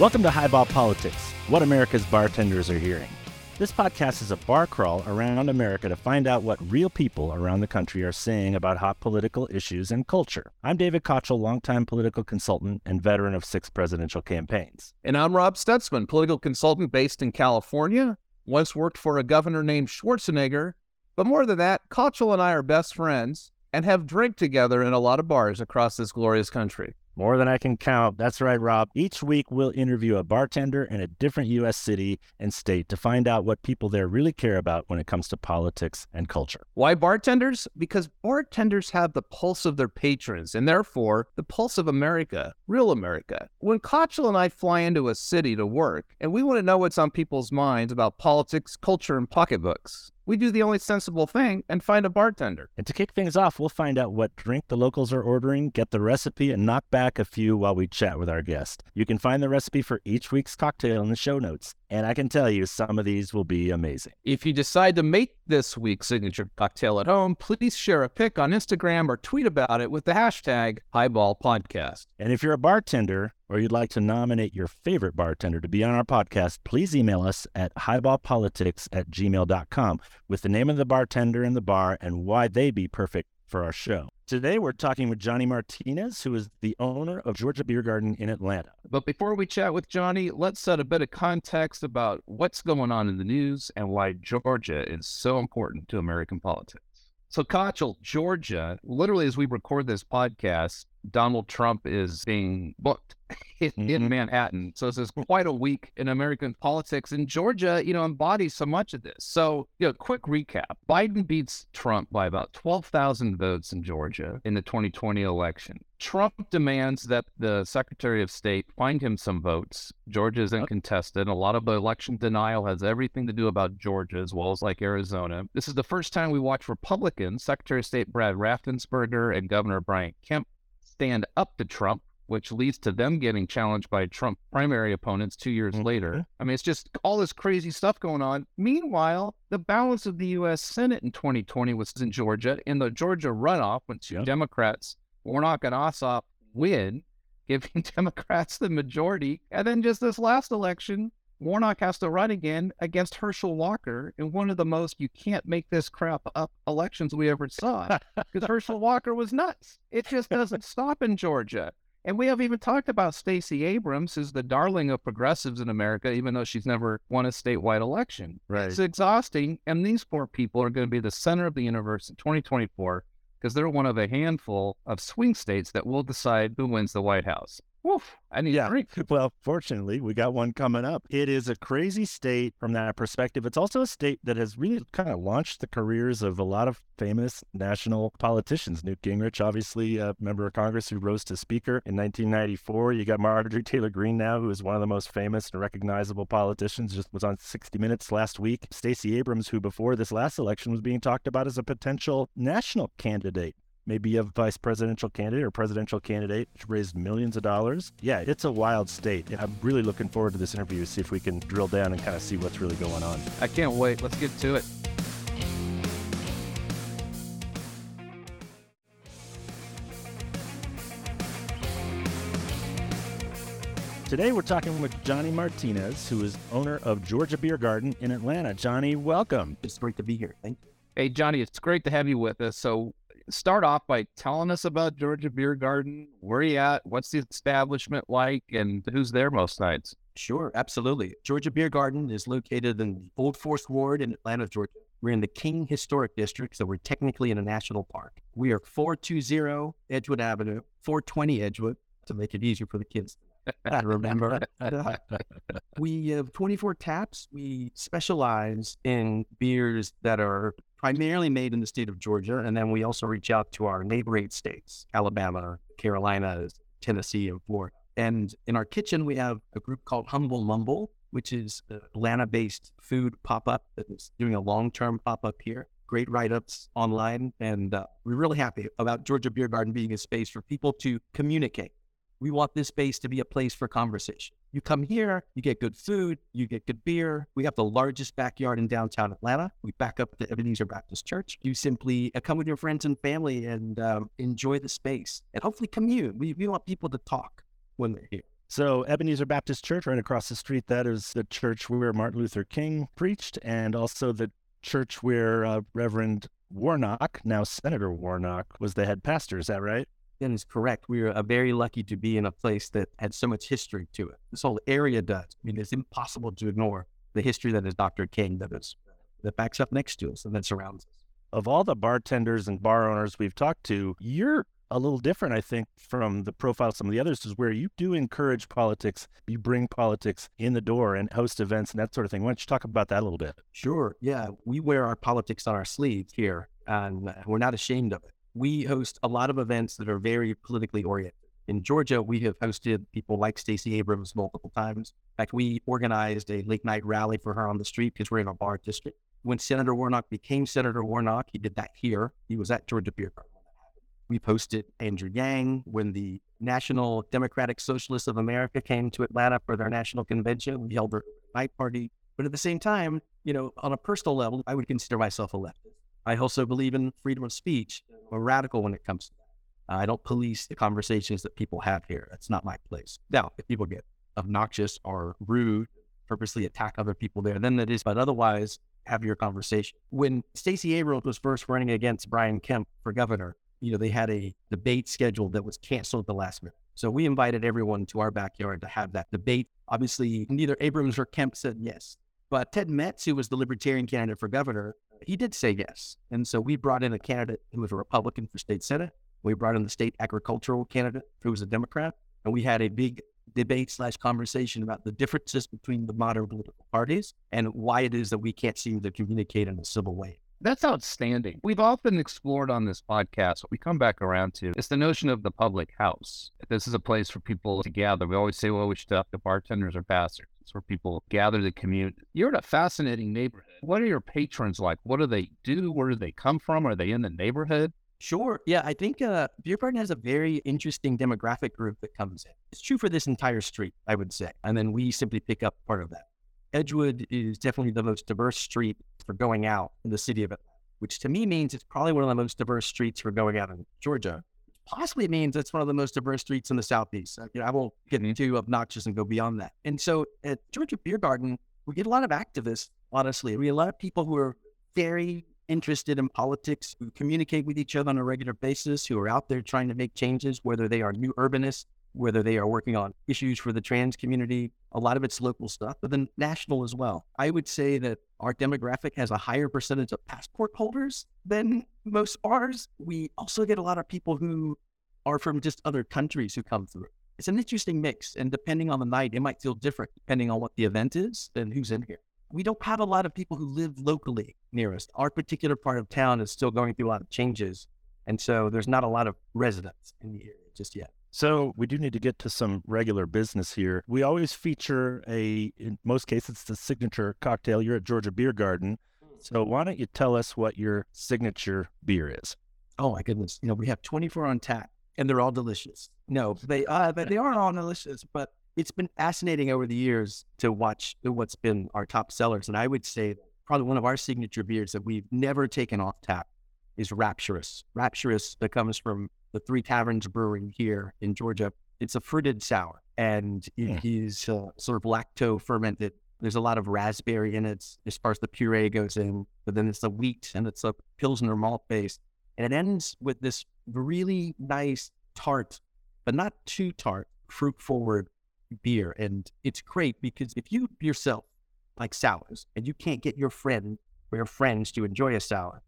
Welcome to Highball Politics, what America's bartenders are hearing. This podcast is a bar crawl around America to find out what real people around the country are saying about hot political issues and culture. I'm David Kochel, longtime political consultant and veteran of six presidential campaigns. And I'm Rob Stutzman, political consultant based in California. Once worked for a governor named Schwarzenegger. But more than that, Kochel and I are best friends and have drank together in a lot of bars across this glorious country. More than I can count. That's right, Rob. Each week, we'll interview a bartender in a different U.S. city and state to find out what people there really care about when it comes to politics and culture. Why bartenders? Because bartenders have the pulse of their patrons and therefore the pulse of America, real America. When Kochel and I fly into a city to work and we want to know what's on people's minds about politics, culture, and pocketbooks, we do the only sensible thing and find a bartender. And to kick things off, we'll find out what drink the locals are ordering, get the recipe, and knock back a few while we chat with our guest. You can find the recipe for each week's cocktail in the show notes. And I can tell you, some of these will be amazing. If you decide to make this week's signature cocktail at home, please share a pic on Instagram or tweet about it with the hashtag highballpodcast. And if you're a bartender or you'd like to nominate your favorite bartender to be on our podcast, please email us at highballpolitics at gmail.com with the name of the bartender and the bar and why they'd be perfect for our show. Today, we're talking with Johnny Martinez, who is the owner of Georgia Beer Garden in Atlanta. But before we chat with Johnny, let's set a bit of context about what's going on in the news and why Georgia is so important to American politics. So, Kochel, Georgia, literally as we record this podcast, Donald Trump is being booked in, mm-hmm. in, Manhattan. So this is quite a week in American politics. And Georgia, you know, embodies so much of this. So, you know, quick recap Biden beats Trump by about 12,000 votes in Georgia in the 2020 election. Trump demands that the Secretary of State find him some votes. Georgia isn't contested. A lot of the election denial has everything to do about Georgia as well as like Arizona. This is the first time we watch Republicans, Secretary of State Brad Raffensperger and Governor Brian Kemp stand up to Trump, which leads to them getting challenged by Trump primary opponents two years mm-hmm. later. I mean, it's just all this crazy stuff going on. Meanwhile, the balance of the U.S. Senate in 2020 was in Georgia. In the Georgia runoff, when two yep. Democrats, Warnock and Ossoff, win, giving Democrats the majority. And then just this last election, Warnock has to run again against Herschel Walker in one of the most you can't make this crap up elections we ever saw because Herschel Walker was nuts. It just doesn't stop in Georgia. And we have even talked about Stacey Abrams, who's the darling of progressives in America, even though she's never won a statewide election. Right. It's exhausting. And these four people are going to be the center of the universe in 2024 because they're one of a handful of swing states that will decide who wins the White House. Woof. I need yeah. a drink. Well, fortunately, we got one coming up. It is a crazy state from that perspective. It's also a state that has really kind of launched the careers of a lot of famous national politicians. Newt Gingrich, obviously a member of Congress who rose to speaker in 1994. You got Marjorie Taylor Greene now, who is one of the most famous and recognizable politicians, just was on 60 Minutes last week. Stacey Abrams, who before this last election was being talked about as a potential national candidate maybe a vice presidential candidate or presidential candidate raised millions of dollars. Yeah, it's a wild state. I'm really looking forward to this interview to see if we can drill down and kind of see what's really going on. I can't wait. Let's get to it. Today we're talking with Johnny Martinez, who is owner of Georgia Beer Garden in Atlanta. Johnny, welcome. It's great to be here. Thank you. Hey, Johnny, it's great to have you with us. So, start off by telling us about Georgia Beer Garden. Where are you at? What's the establishment like? And who's there most nights? Sure, absolutely. Georgia Beer Garden is located in Old Fourth Ward in Atlanta, Georgia. We're in the King Historic District, so we're technically in a national park. We are 420 Edgewood Avenue, 420 Edgewood, to make it easier for the kids remember. we have 24 taps. We specialize in beers that are primarily made in the state of Georgia. And then we also reach out to our neighboring states, Alabama, Carolinas, Tennessee, and Florida. And in our kitchen, we have a group called Humble Mumble, which is an Atlanta based food pop up that is doing a long term pop up here. Great write ups online. And uh, we're really happy about Georgia Beer Garden being a space for people to communicate. We want this space to be a place for conversation. You come here, you get good food, you get good beer. We have the largest backyard in downtown Atlanta. We back up the Ebenezer Baptist Church. You simply uh, come with your friends and family and um, enjoy the space and hopefully commune. We, we want people to talk when they're here. So, Ebenezer Baptist Church, right across the street, that is the church where Martin Luther King preached, and also the church where uh, Reverend Warnock, now Senator Warnock, was the head pastor. Is that right? That is correct. We are uh, very lucky to be in a place that had so much history to it. This whole area does. I mean, it's impossible to ignore the history that is Dr. King that is that backs up next to us and that surrounds us. Of all the bartenders and bar owners we've talked to, you're a little different, I think, from the profile of some of the others, is where you do encourage politics. You bring politics in the door and host events and that sort of thing. Why don't you talk about that a little bit? Sure. Yeah. We wear our politics on our sleeves here, and we're not ashamed of it. We host a lot of events that are very politically oriented. In Georgia, we have hosted people like Stacey Abrams multiple times. In fact, we organized a late night rally for her on the street because we're in a bar district. When Senator Warnock became Senator Warnock, he did that here. He was at Georgia Beer Garden we posted Andrew Yang when the National Democratic Socialists of America came to Atlanta for their national convention. We held a night party. But at the same time, you know, on a personal level, I would consider myself a leftist. I also believe in freedom of speech. I'm a radical when it comes to that. I don't police the conversations that people have here. That's not my place. Now, if people get obnoxious or rude, purposely attack other people there, then that is. But otherwise, have your conversation. When Stacey Abrams was first running against Brian Kemp for governor, you know, they had a debate scheduled that was canceled at the last minute. So we invited everyone to our backyard to have that debate. Obviously, neither Abrams or Kemp said yes. But Ted Metz, who was the Libertarian candidate for governor, he did say yes. And so we brought in a candidate who was a Republican for state Senate. We brought in the state agricultural candidate who was a Democrat. And we had a big debate slash conversation about the differences between the modern political parties and why it is that we can't seem to communicate in a civil way. That's outstanding. We've often explored on this podcast what we come back around to is the notion of the public house. This is a place for people to gather. We always say, well, we should talk to bartenders or pastors. It's where people gather to commute. You're in a fascinating neighborhood. What are your patrons like? What do they do? Where do they come from? Are they in the neighborhood? Sure. Yeah, I think uh, Beer Garden has a very interesting demographic group that comes in. It's true for this entire street, I would say. And then we simply pick up part of that. Edgewood is definitely the most diverse street for going out in the city of Atlanta, which to me means it's probably one of the most diverse streets for going out in Georgia. Possibly means it's one of the most diverse streets in the Southeast. You know, I won't get mm-hmm. too obnoxious and go beyond that. And so at Georgia Beer Garden, we get a lot of activists, honestly. We get a lot of people who are very interested in politics, who communicate with each other on a regular basis, who are out there trying to make changes, whether they are new urbanists whether they are working on issues for the trans community. A lot of it's local stuff, but then national as well. I would say that our demographic has a higher percentage of passport holders than most bars. We also get a lot of people who are from just other countries who come through. It's an interesting mix. And depending on the night, it might feel different depending on what the event is and who's in here. We don't have a lot of people who live locally near us. Our particular part of town is still going through a lot of changes. And so there's not a lot of residents in the area just yet. So we do need to get to some regular business here. We always feature a, in most cases, it's the signature cocktail. You're at Georgia Beer Garden. So why don't you tell us what your signature beer is? Oh my goodness. You know, we have 24 on tap and they're all delicious. No, they uh, they are all delicious, but it's been fascinating over the years to watch what's been our top sellers. And I would say probably one of our signature beers that we've never taken off tap is Rapturous. Rapturous that comes from the Three Taverns Brewing here in Georgia. It's a fruited sour, and it hmm. is uh, sort of lacto fermented. There's a lot of raspberry in it as far as the puree goes in, but then it's a wheat and it's a pilsner malt base, and it ends with this really nice tart, but not too tart, fruit forward beer. And it's great because if you yourself like sours and you can't get your friend or your friends to enjoy a sour,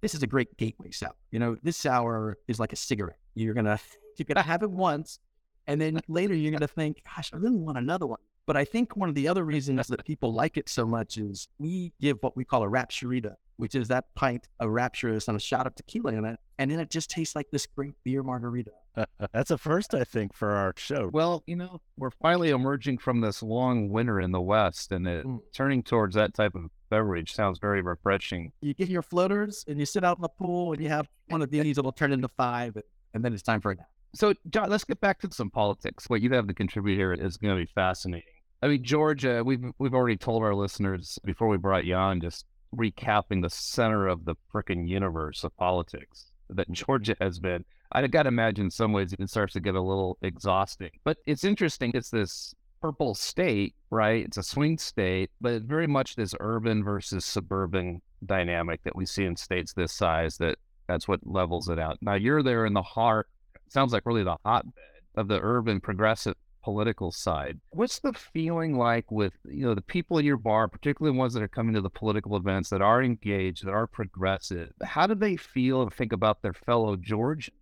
this is a great gateway sour. You know, this sour is like a cigarette. You're gonna you're gonna have it once, and then later you're gonna think, "Gosh, I really want another one." But I think one of the other reasons that people like it so much is we give what we call a rapturita, which is that pint of rapturous and a shot of tequila in it, and then it just tastes like this great beer margarita. That's a first, I think, for our show. Well, you know, we're finally emerging from this long winter in the West, and it, mm. turning towards that type of beverage sounds very refreshing. You get your floaters and you sit out in the pool and you have one of these that'll turn into five, and then it's time for a nap. So, John, let's get back to some politics. What you have to contribute here is going to be fascinating. I mean, Georgia, we've we've already told our listeners before we brought you on, just recapping the center of the freaking universe of politics. that Georgia has been. I got to imagine in some ways it starts to get a little exhausting. But it's interesting. It's this purple state, right? It's a swing state, but it's very much this urban versus suburban dynamic that we see in states this size that that's what levels it out. Now you're there in the heart, sounds like really the hotbed of the urban progressive political side. What's the feeling like with you know the people in your bar, particularly ones that are coming to the political events that are engaged, that are progressive? How do they feel and think about their fellow Georgians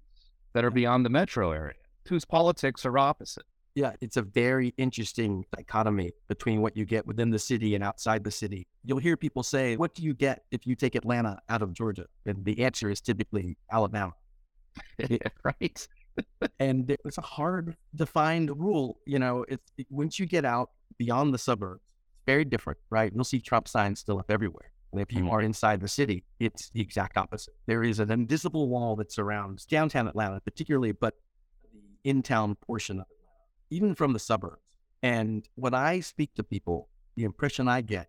that are beyond the metro area, whose politics are opposite? Yeah, it's a very interesting dichotomy between what you get within the city and outside the city. You'll hear people say, What do you get if you take Atlanta out of Georgia? And the answer is typically Alabama. yeah, right. and it's a hard defined rule. You know, it's it, once you get out beyond the suburbs, it's very different, right? You'll see Trump signs still up everywhere. And if you Mhm. are inside the city, it's the exact opposite. There is an invisible wall that surrounds downtown Atlanta, particularly, but the in town portion of Atlanta, even from the suburbs. And when I speak to people, the impression I get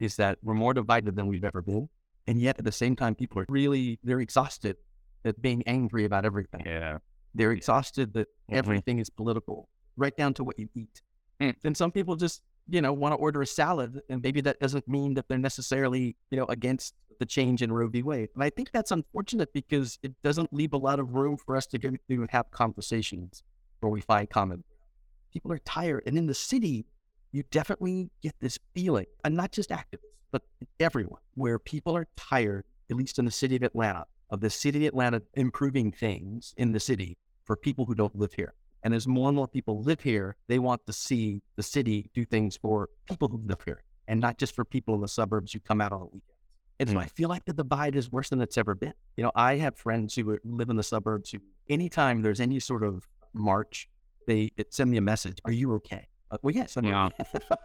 is that we're more divided than we've ever been. And yet at the same time, people are really, they're exhausted at being angry about everything. Yeah. They're exhausted that Mhm. everything is political, right down to what you eat. Mm. Then some people just, you know, want to order a salad, and maybe that doesn't mean that they're necessarily, you know, against the change in Roe v. Wade. And I think that's unfortunate because it doesn't leave a lot of room for us to through and have conversations where we find common. People are tired, and in the city, you definitely get this feeling, and not just activists, but everyone, where people are tired, at least in the city of Atlanta, of the city of Atlanta improving things in the city for people who don't live here. And as more and more people live here, they want to see the city do things for people who live here and not just for people in the suburbs who come out on the weekends. And so hmm. I feel like the divide is worse than it's ever been. You know, I have friends who live in the suburbs who, anytime there's any sort of march, they it send me a message. Are you okay? Uh, well, yes, I'm Yeah.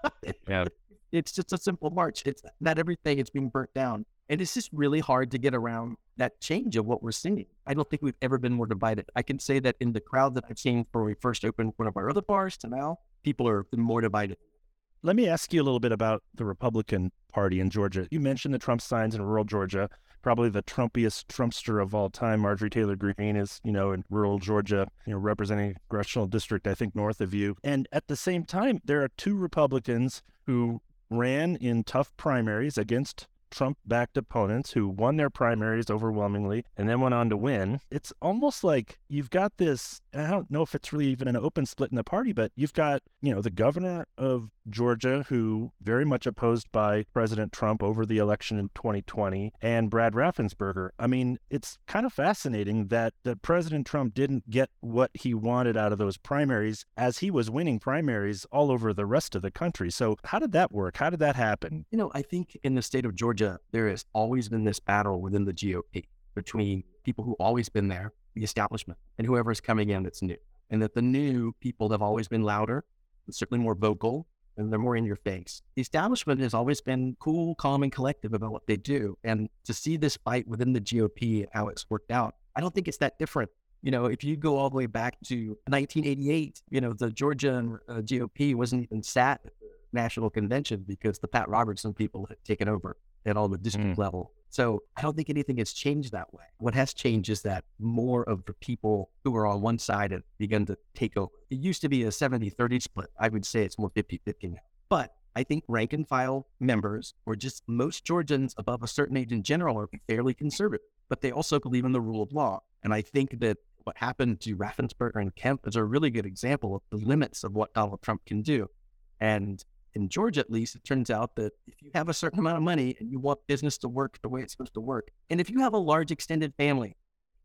okay. Yeah. it's just a simple march. It's not everything is being burnt down. And it's just really hard to get around that change of what we're seeing. I don't think we've ever been more divided. I can say that in the crowd that I've seen when we first opened one of our other bars to now, people are more divided. Let me ask you a little bit about the Republican Party in Georgia. You mentioned the Trump signs in rural Georgia. Probably the Trumpiest Trumpster of all time, Marjorie Taylor Greene, is you know in rural Georgia, you know representing a congressional district, I think north of you. And at the same time, there are two Republicans who ran in tough primaries against Trump-backed opponents who won their primaries overwhelmingly and then went on to win. It's almost like you've got this. I don't know if it's really even an open split in the party, but you've got you know the governor of Georgia, who very much opposed by President Trump over the election in 2020, and Brad Raffensperger. I mean, it's kind of fascinating that that President Trump didn't get what he wanted out of those primaries as he was winning primaries all over the rest of the country. So how did that work? How did that happen? You know, I think in the state of Georgia, there has always been this battle within the GOP between people who've always been there, the establishment, and whoever's coming in that's new. And that the new people have always been louder, certainly more vocal, and they're more in your face. The establishment has always been cool, calm, and collective about what they do. And to see this fight within the GOP and how it's worked out, I don't think it's that different. You know, if you go all the way back to 1988, you know, the Georgia uh, GOP wasn't even sat at the national convention because the Pat Robertson people had taken over at all the district level. So I don't think anything has changed that way. What has changed is that more of the people who are on one side have begun to take over. It used to be a 70 30 split. I would say it's more 50 50 now. But I think rank and file members, or just most Georgians above a certain age in general, are fairly conservative, but they also believe in the rule of law. And I think that what happened to Raffensperger and Kemp is a really good example of the limits of what Donald Trump can do. And in Georgia, at least, it turns out that if you have a certain amount of money and you want business to work the way it's supposed to work, and if you have a large extended family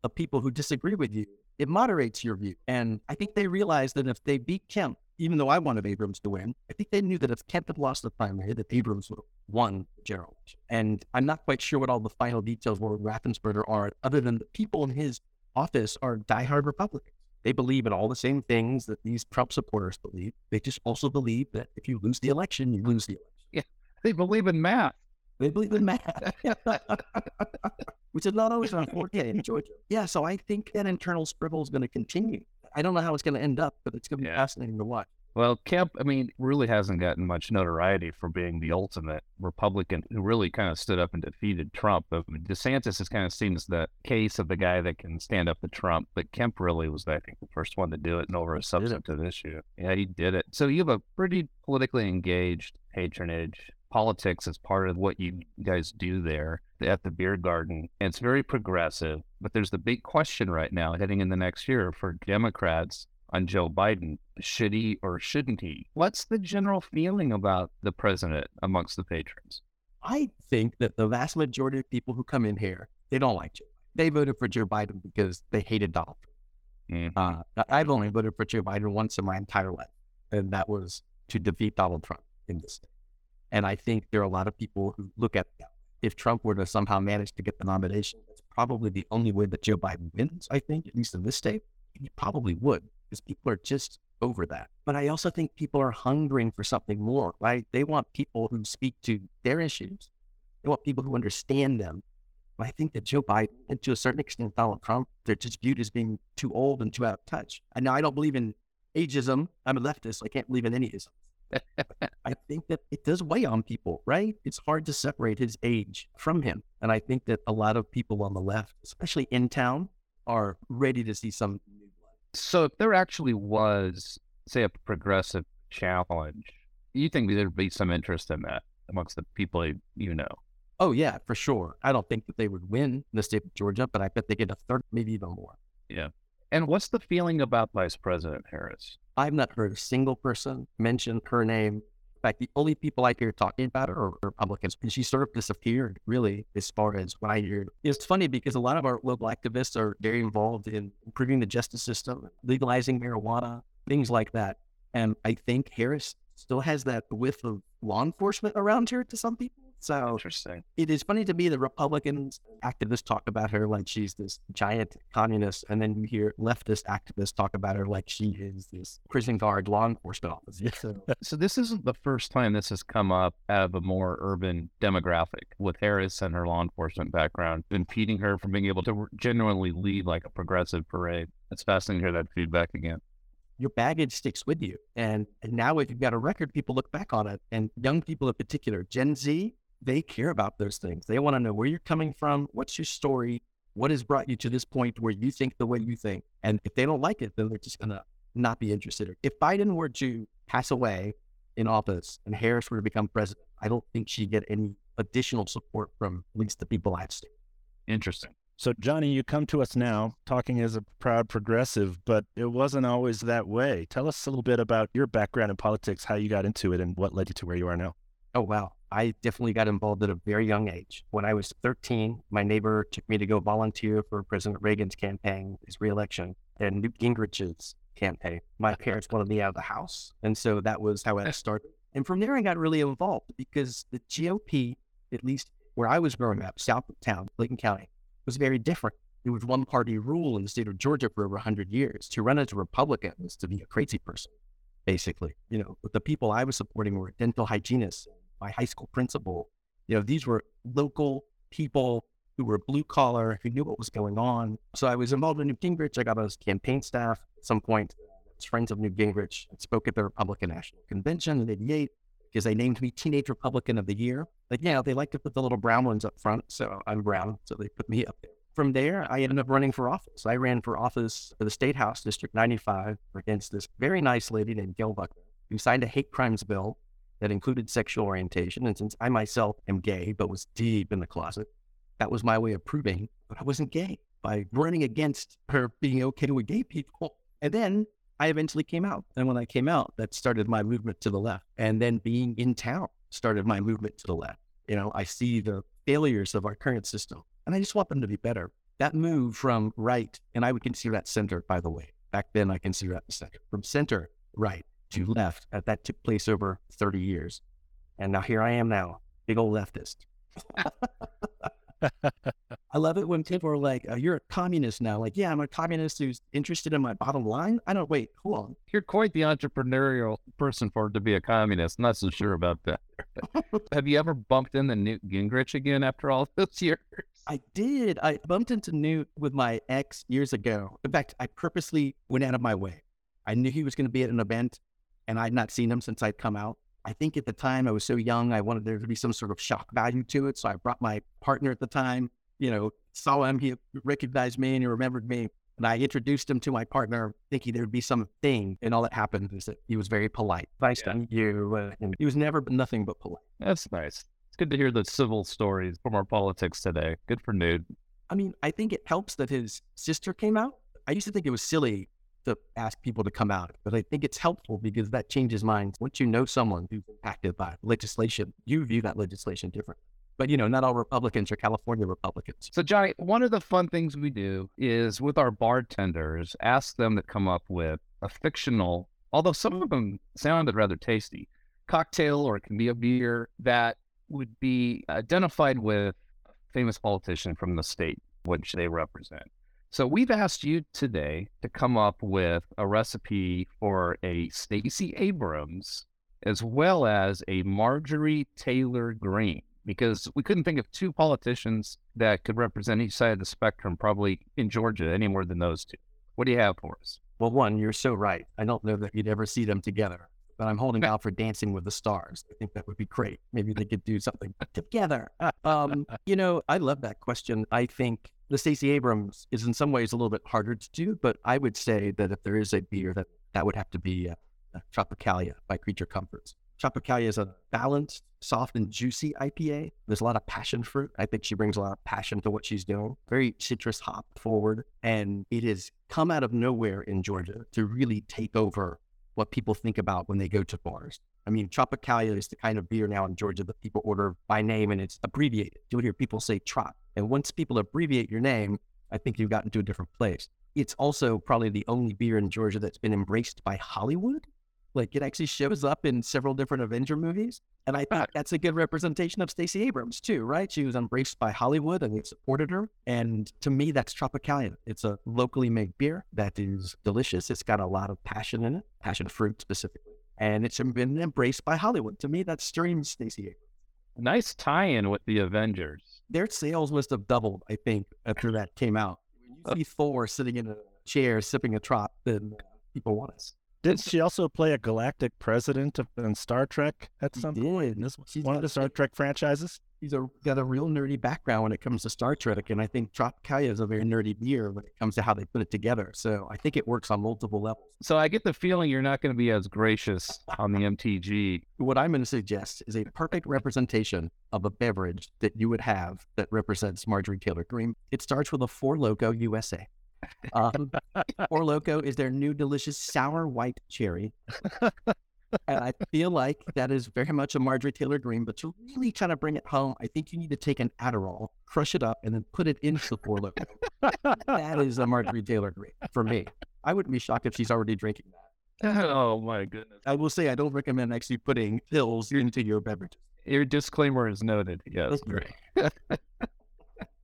of people who disagree with you, it moderates your view. And I think they realized that if they beat Kemp, even though I wanted Abrams to win, I think they knew that if Kemp had lost the primary, that Abrams would have won the general. And I'm not quite sure what all the final details were with Raffensperger are, other than the people in his office are diehard Republicans. They believe in all the same things that these Trump supporters believe. They just also believe that if you lose the election, you lose the election. Yeah. They believe in math. They believe in math, which is not always unfortunate in Georgia. Yeah, so I think that internal scribble is going to continue. I don't know how it's going to end up, but it's going to be Yeah. fascinating to watch. Well, Kemp, I mean, really hasn't gotten much notoriety for being the ultimate Republican who really kind of stood up and defeated Trump. But DeSantis is kind of seen as the case of the guy that can stand up to Trump. But Kemp really was, I think, the first one to do it and over a substantive issue. Yeah, he did it. So you have a pretty politically engaged patronage. Politics is part of what you guys do there at the beer garden. And it's very progressive. But there's the big question right now heading in the next year for Democrats on Joe Biden. Should he or shouldn't he? What's the general feeling about the president amongst the patrons? I think that the vast majority of people who come in here, they don't like Joe. They voted for Joe Biden because they hated Donald Trump. Mm. Uh, I've only voted for Joe Biden once in my entire life, and that was to defeat Donald Trump in this state. And I think there are a lot of people who look at that. If Trump were to somehow manage to get the nomination, that's probably the only way that Joe Biden wins, I think, at least in this state. He probably would because people are just over that. But I also think people are hungering for something more, right? They want people who speak to their issues. They want people who understand them. But I think that Joe Biden, and to a certain extent Donald Trump, they're just viewed as being too old and too out of touch. And now I don't believe in ageism. I'm a leftist. I can't believe in any ism. I think that it does weigh on people, right? It's hard to separate his age from him. And I think that a lot of people on the left, especially in town, are ready to see some so if there actually was, say, a progressive challenge, you think there'd be some interest in that amongst the people you know? Oh yeah, for sure. I don't think that they would win the state of Georgia, but I bet they get a third, maybe even more. Yeah. And what's the feeling about Vice President Harris? I've not heard a single person mention her name fact, the only people I hear talking about her are Republicans. And she sort of disappeared, really, as far as what I hear. It's funny because a lot of our local activists are very involved in improving the justice system, legalizing marijuana, things like that. And I think Harris still has that whiff of law enforcement around here to some people. So interesting. It is funny to me that Republicans activists talk about her like she's this giant communist, and then you hear leftist activists talk about her like she is this prison guard law enforcement officer. So, so this isn't the first time this has come up out of a more urban demographic with Harris and her law enforcement background, impeding her from being able to genuinely lead like a progressive parade. It's fascinating to hear that feedback again your baggage sticks with you. And, and now, if you've got a record, people look back on it. And young people in particular, Gen Z, they care about those things. They want to know where you're coming from, what's your story, what has brought you to this point where you think the way you think. And if they don't like it, then they're just going to not be interested. If Biden were to pass away in office and Harris were to become president, I don't think she'd get any additional support from at least the people I've seen. Interesting. So, Johnny, you come to us now talking as a proud progressive, but it wasn't always that way. Tell us a little bit about your background in politics, how you got into it, and what led you to where you are now. Oh, wow. I definitely got involved at a very young age. When I was 13, my neighbor took me to go volunteer for President Reagan's campaign, his reelection, and Newt Gingrich's campaign. My parents wanted me out of the house. And so that was how I started. And from there, I got really involved because the GOP, at least where I was growing up, south of town, Clayton County, was very different. It was one party rule in the state of Georgia for over 100 years. To run as a Republican was to be a crazy person, basically. You know, the people I was supporting were dental hygienists my high school principal. You know, these were local people who were blue collar, who knew what was going on. So I was involved in Newt Gingrich. I got on campaign staff at some point. Friends of Newt Gingrich. Spoke at the Republican National Convention in 88 because they named me Teenage Republican of the Year. Like, yeah, they like to put the little brown ones up front. So I'm brown. So they put me up there. From there, I ended up running for office. I ran for office for the State House, District 95, against this very nice lady named Gail Buckner, who signed a hate crimes bill that included sexual orientation. And since I myself am gay, but was deep in the closet, that was my way of proving that I wasn't gay by running against her being okay with gay people. And then I eventually came out. And when I came out, that started my movement to the left. And then being in town started my movement to the left. You know, I see the failures of our current system and I just want them to be better. That move from right, and I would consider that center, by the way. Back then, I considered that center. From center, right, to left. Uh, that took place over 30 years. And now here I am now, big old leftist. I love it when people are like, oh, "You're a communist now." Like, yeah, I'm a communist who's interested in my bottom line. I don't wait. Hold on. You're quite the entrepreneurial person for to be a communist. not so sure about that. Have you ever bumped into Newt Gingrich again after all those years? I did. I bumped into Newt with my ex years ago. In fact, I purposely went out of my way. I knew he was going to be at an event and I'd not seen him since I'd come out. I think at the time I was so young, I wanted there to be some sort of shock value to it. So I brought my partner at the time, you know, saw him, he recognized me and he remembered me. And I introduced him to my partner, thinking there would be something. And all that happened is that he was very polite. Nice Yeah. to you. Uh, and he was never nothing but polite. That's nice. It's good to hear the civil stories from our politics today. Good for Newt. I mean, I think it helps that his sister came out. I used to think it was silly to ask people to come out, but I think it's helpful because that changes minds. Once you know someone who's impacted by legislation, you view that legislation differently. But you know, not all Republicans are California Republicans. So, Johnny, one of the fun things we do is with our bartenders, ask them to come up with a fictional, although some of them sounded rather tasty, cocktail or it can be a beer that would be identified with a famous politician from the state which they represent. So, we've asked you today to come up with a recipe for a Stacey Abrams as well as a Marjorie Taylor Greene because we couldn't think of two politicians that could represent each side of the spectrum, probably in Georgia, any more than those two. What do you have for us? Well, one, you're so right. I don't know that you'd ever see them together, but I'm holding out for Dancing with the Stars. I think that would be great. Maybe they could do something together. Um, you know, I love that question. I think the Stacey Abrams is in some ways a little bit harder to do, but I would say that if there is a beer, that that would have to be uh, uh, Tropicalia by Creature Comforts. Tropicalia is a balanced, soft, and juicy IPA. There's a lot of passion fruit. I think she brings a lot of passion to what she's doing. Very citrus hop forward. And it has come out of nowhere in Georgia to really take over what people think about when they go to bars. I mean, Tropicalia is the kind of beer now in Georgia that people order by name and it's abbreviated. You'll hear people say Trop. And once people abbreviate your name, I think you've gotten to a different place. It's also probably the only beer in Georgia that's been embraced by Hollywood. Like it actually shows up in several different Avenger movies. And I think that's a good representation of Stacey Abrams too, right? She was embraced by Hollywood and they supported her. And to me, that's Tropicalia. It's a locally made beer that is delicious. It's got a lot of passion in it, passion fruit specifically. And it's been embraced by Hollywood. To me, that streams Stacey Abrams. Nice tie in with the Avengers. Their sales must have doubled, I think, after that came out. When you see Thor sitting in a chair sipping a trop, then people want us. Did she also play a galactic president in Star Trek at some did. point? This was She's one of got the a- Star Trek franchises. He's a, got a real nerdy background when it comes to Star Trek, and I think Tropicalia is a very nerdy beer when it comes to how they put it together. So I think it works on multiple levels. So I get the feeling you're not going to be as gracious on the MTG. What I'm going to suggest is a perfect representation of a beverage that you would have that represents Marjorie Taylor Greene. It starts with a Four Loko USA. Um, Four Loko is their new delicious sour white cherry. and I feel like that is very much a Marjorie Taylor Greene, but to really try to bring it home, I think you need to take an Adderall, crush it up, and then put it into the Four Loko. that is a Marjorie Taylor Greene for me. I wouldn't be shocked if she's already drinking that. Oh my goodness. I will say I don't recommend actually putting pills into your beverages. Your disclaimer is noted. Yes.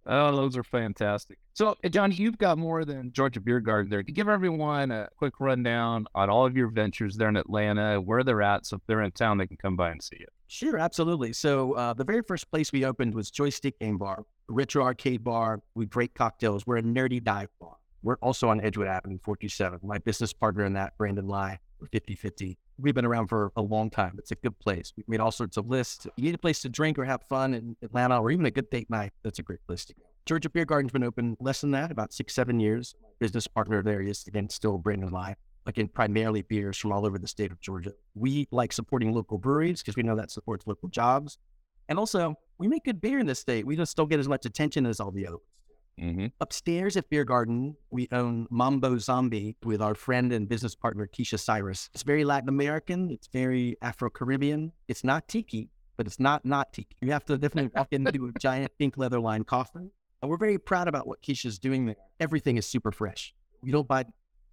Oh, those are fantastic. So, uh, John, you've got more than Georgia Beer Garden there. Give everyone a quick rundown on all of your ventures there in Atlanta, where they're at. So, if they're in town, they can come by and see you. Sure, absolutely. So uh, the very first place we opened was Joystick Game Bar, retro arcade bar. We break cocktails. We're a nerdy dive bar. We're also on Edgewood Avenue, 427. My business partner in that, Brandon Lai, we're 50-50. We've been around for a long time. It's a good place. We've made all sorts of lists. You need a place to drink or have fun in Atlanta or even a good date night. That's a great place to go. Georgia Beer Garden's been open less than that, about six, seven years. Business partner there is, again, still Brandon Lai again, primarily beers from all over the state of Georgia. We like supporting local breweries because we know that supports local jobs. And also, we make good beer in this state. We just don't get as much attention as all the other. Mm-hmm. Upstairs at Beer Garden, we own Mambo Zombi with our friend and business partner, Keisha Cyrus. It's very Latin American. It's very Afro Caribbean. It's not tiki, but it's not not tiki. You have to definitely walk into a giant pink leather lined coffin. And we're very proud about what Keisha's doing there. Everything is super fresh. We don't buy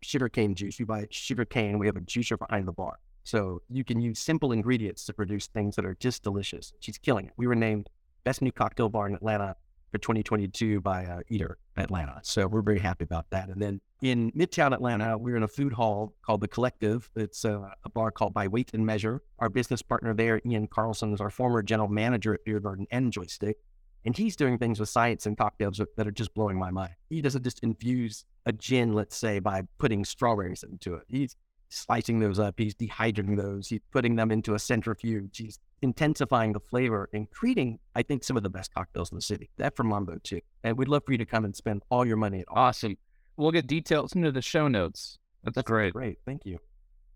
sugarcane juice. We buy sugarcane. We have a juicer behind the bar. So you can use simple ingredients to produce things that are just delicious. She's killing it. We were named Best New Cocktail Bar in Atlanta for 2022 by uh, Eater Atlanta. So we're very happy about that. And then in Midtown Atlanta, we're in a food hall called The Collective. It's uh, a bar called By Weight and Measure. Our business partner there, Ian Carlson, is our former general manager at Beer Garden and Joystick. And he's doing things with science and cocktails that are just blowing my mind. He doesn't just infuse a gin, let's say, by putting strawberries into it. He's slicing those up. He's dehydrating those. He's putting them into a centrifuge. He's intensifying the flavor and creating, I think, some of the best cocktails in the city. That from Mambo too. And we'd love for you to come and spend all your money at Awesome. We'll get details into the show notes. That's, That's great. Great. Thank you.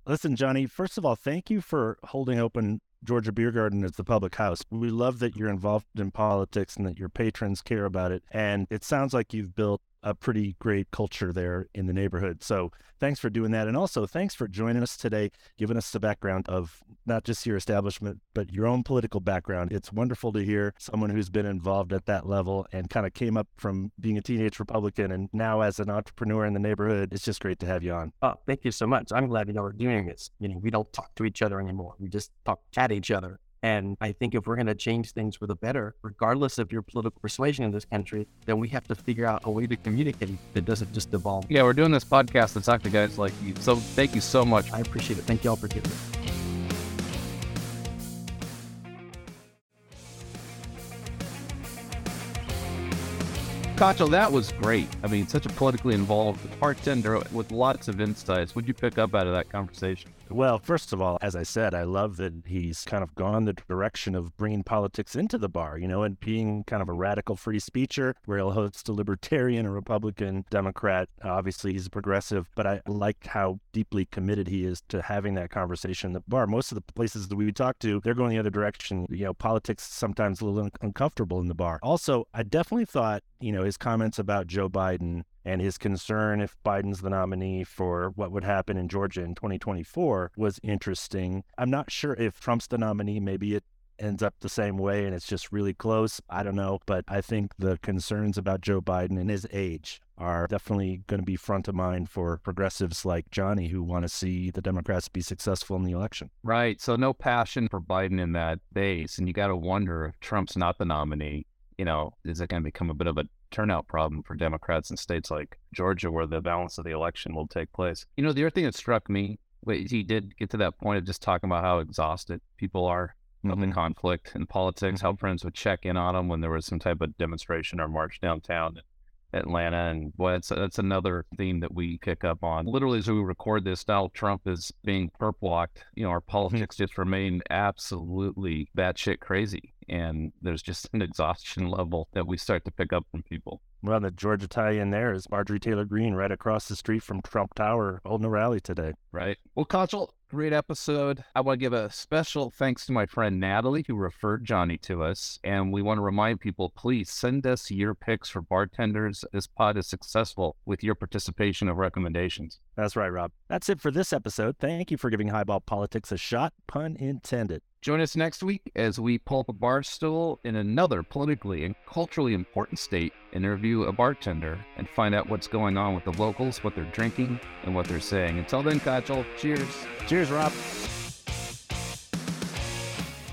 Listen, Johnny, first of all, thank you for holding open Georgia Beer Garden as the public house. We love that you're involved in politics and that your patrons care about it. And it sounds like you've built a pretty great culture there in the neighborhood. So thanks for doing that. And also thanks for joining us today, giving us the background of not just your establishment, but your own political background. It's wonderful to hear someone who's been involved at that level and kind of came up from being a teenage Republican and now as an entrepreneur in the neighborhood. It's just great to have you on. Oh, thank you so much. I'm glad you know we're doing this. You know, we don't talk to each other anymore. We just talk at each other. And I think if we're going to change things for the better, regardless of your political persuasion in this country, then we have to figure out a way to communicate that doesn't just devolve. Yeah, we're doing this podcast to talk to guys like you. So thank you so much. I appreciate it. Thank you all for giving me. Kacho, that was great. I mean, such a politically involved bartender with lots of insights. What'd you pick up out of that conversation? Well, first of all, as I said, I love that he's kind of gone the direction of bringing politics into the bar, you know, and being kind of a radical free speecher where he'll host a libertarian, a Republican, Democrat. Obviously, he's a progressive, but I like how deeply committed he is to having that conversation in the bar. Most of the places that we talk to, they're going the other direction. You know, politics sometimes a little un- uncomfortable in the bar. Also, I definitely thought, you know, his comments about Joe Biden and his concern if Biden's the nominee for what would happen in Georgia in 2024 was interesting. I'm not sure if Trump's the nominee, maybe it ends up the same way and it's just really close. I don't know, but I think the concerns about Joe Biden and his age are definitely going to be front of mind for progressives like Johnny who want to see the Democrats be successful in the election. Right. So no passion for Biden in that base and you got to wonder if Trump's not the nominee, you know, is it going to become a bit of a turnout problem for Democrats in states like Georgia, where the balance of the election will take place. You know, the other thing that struck me, he did get to that point of just talking about how exhausted people are of mm-hmm. the conflict in politics, mm-hmm. how friends would check in on them when there was some type of demonstration or march downtown. In Atlanta. And boy, that's, that's another theme that we pick up on. Literally, as we record this, Donald Trump is being perp walked. You know, our mm-hmm. politics just remain absolutely batshit crazy. And there's just an exhaustion level that we start to pick up from people. Well, the Georgia tie-in there is Marjorie Taylor Greene right across the street from Trump Tower holding a rally today. Right. Well, Kacho, great episode. I want to give a special thanks to my friend Natalie who referred Johnny to us. And we want to remind people, please send us your picks for bartenders. This pod is successful with your participation of recommendations. That's right, Rob. That's it for this episode. Thank you for giving Highball Politics a shot, pun intended. Join us next week as we pull up a bar stool in another politically and culturally important state, interview a bartender, and find out what's going on with the locals, what they're drinking, and what they're saying. Until then, Kacho, cheers. Cheers, Rob.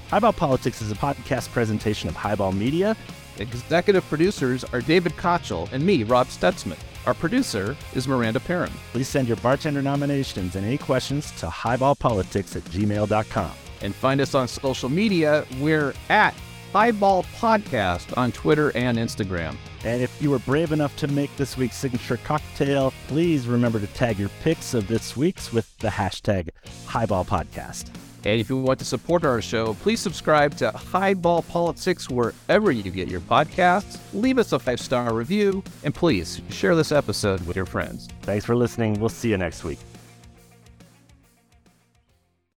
Highball Politics is a podcast presentation of Highball Media. Executive producers are David Kochel and me, Rob Stutzman. Our producer is Miranda Perrin. Please send your bartender nominations and any questions to highballpolitics at gmail.com and find us on social media. We're at Highball Podcast on Twitter and Instagram. And if you were brave enough to make this week's signature cocktail, please remember to tag your pics of this week's with the hashtag Highball Podcast. And if you want to support our show, please subscribe to Highball Politics wherever you get your podcasts. Leave us a five star review, and please share this episode with your friends. Thanks for listening. We'll see you next week.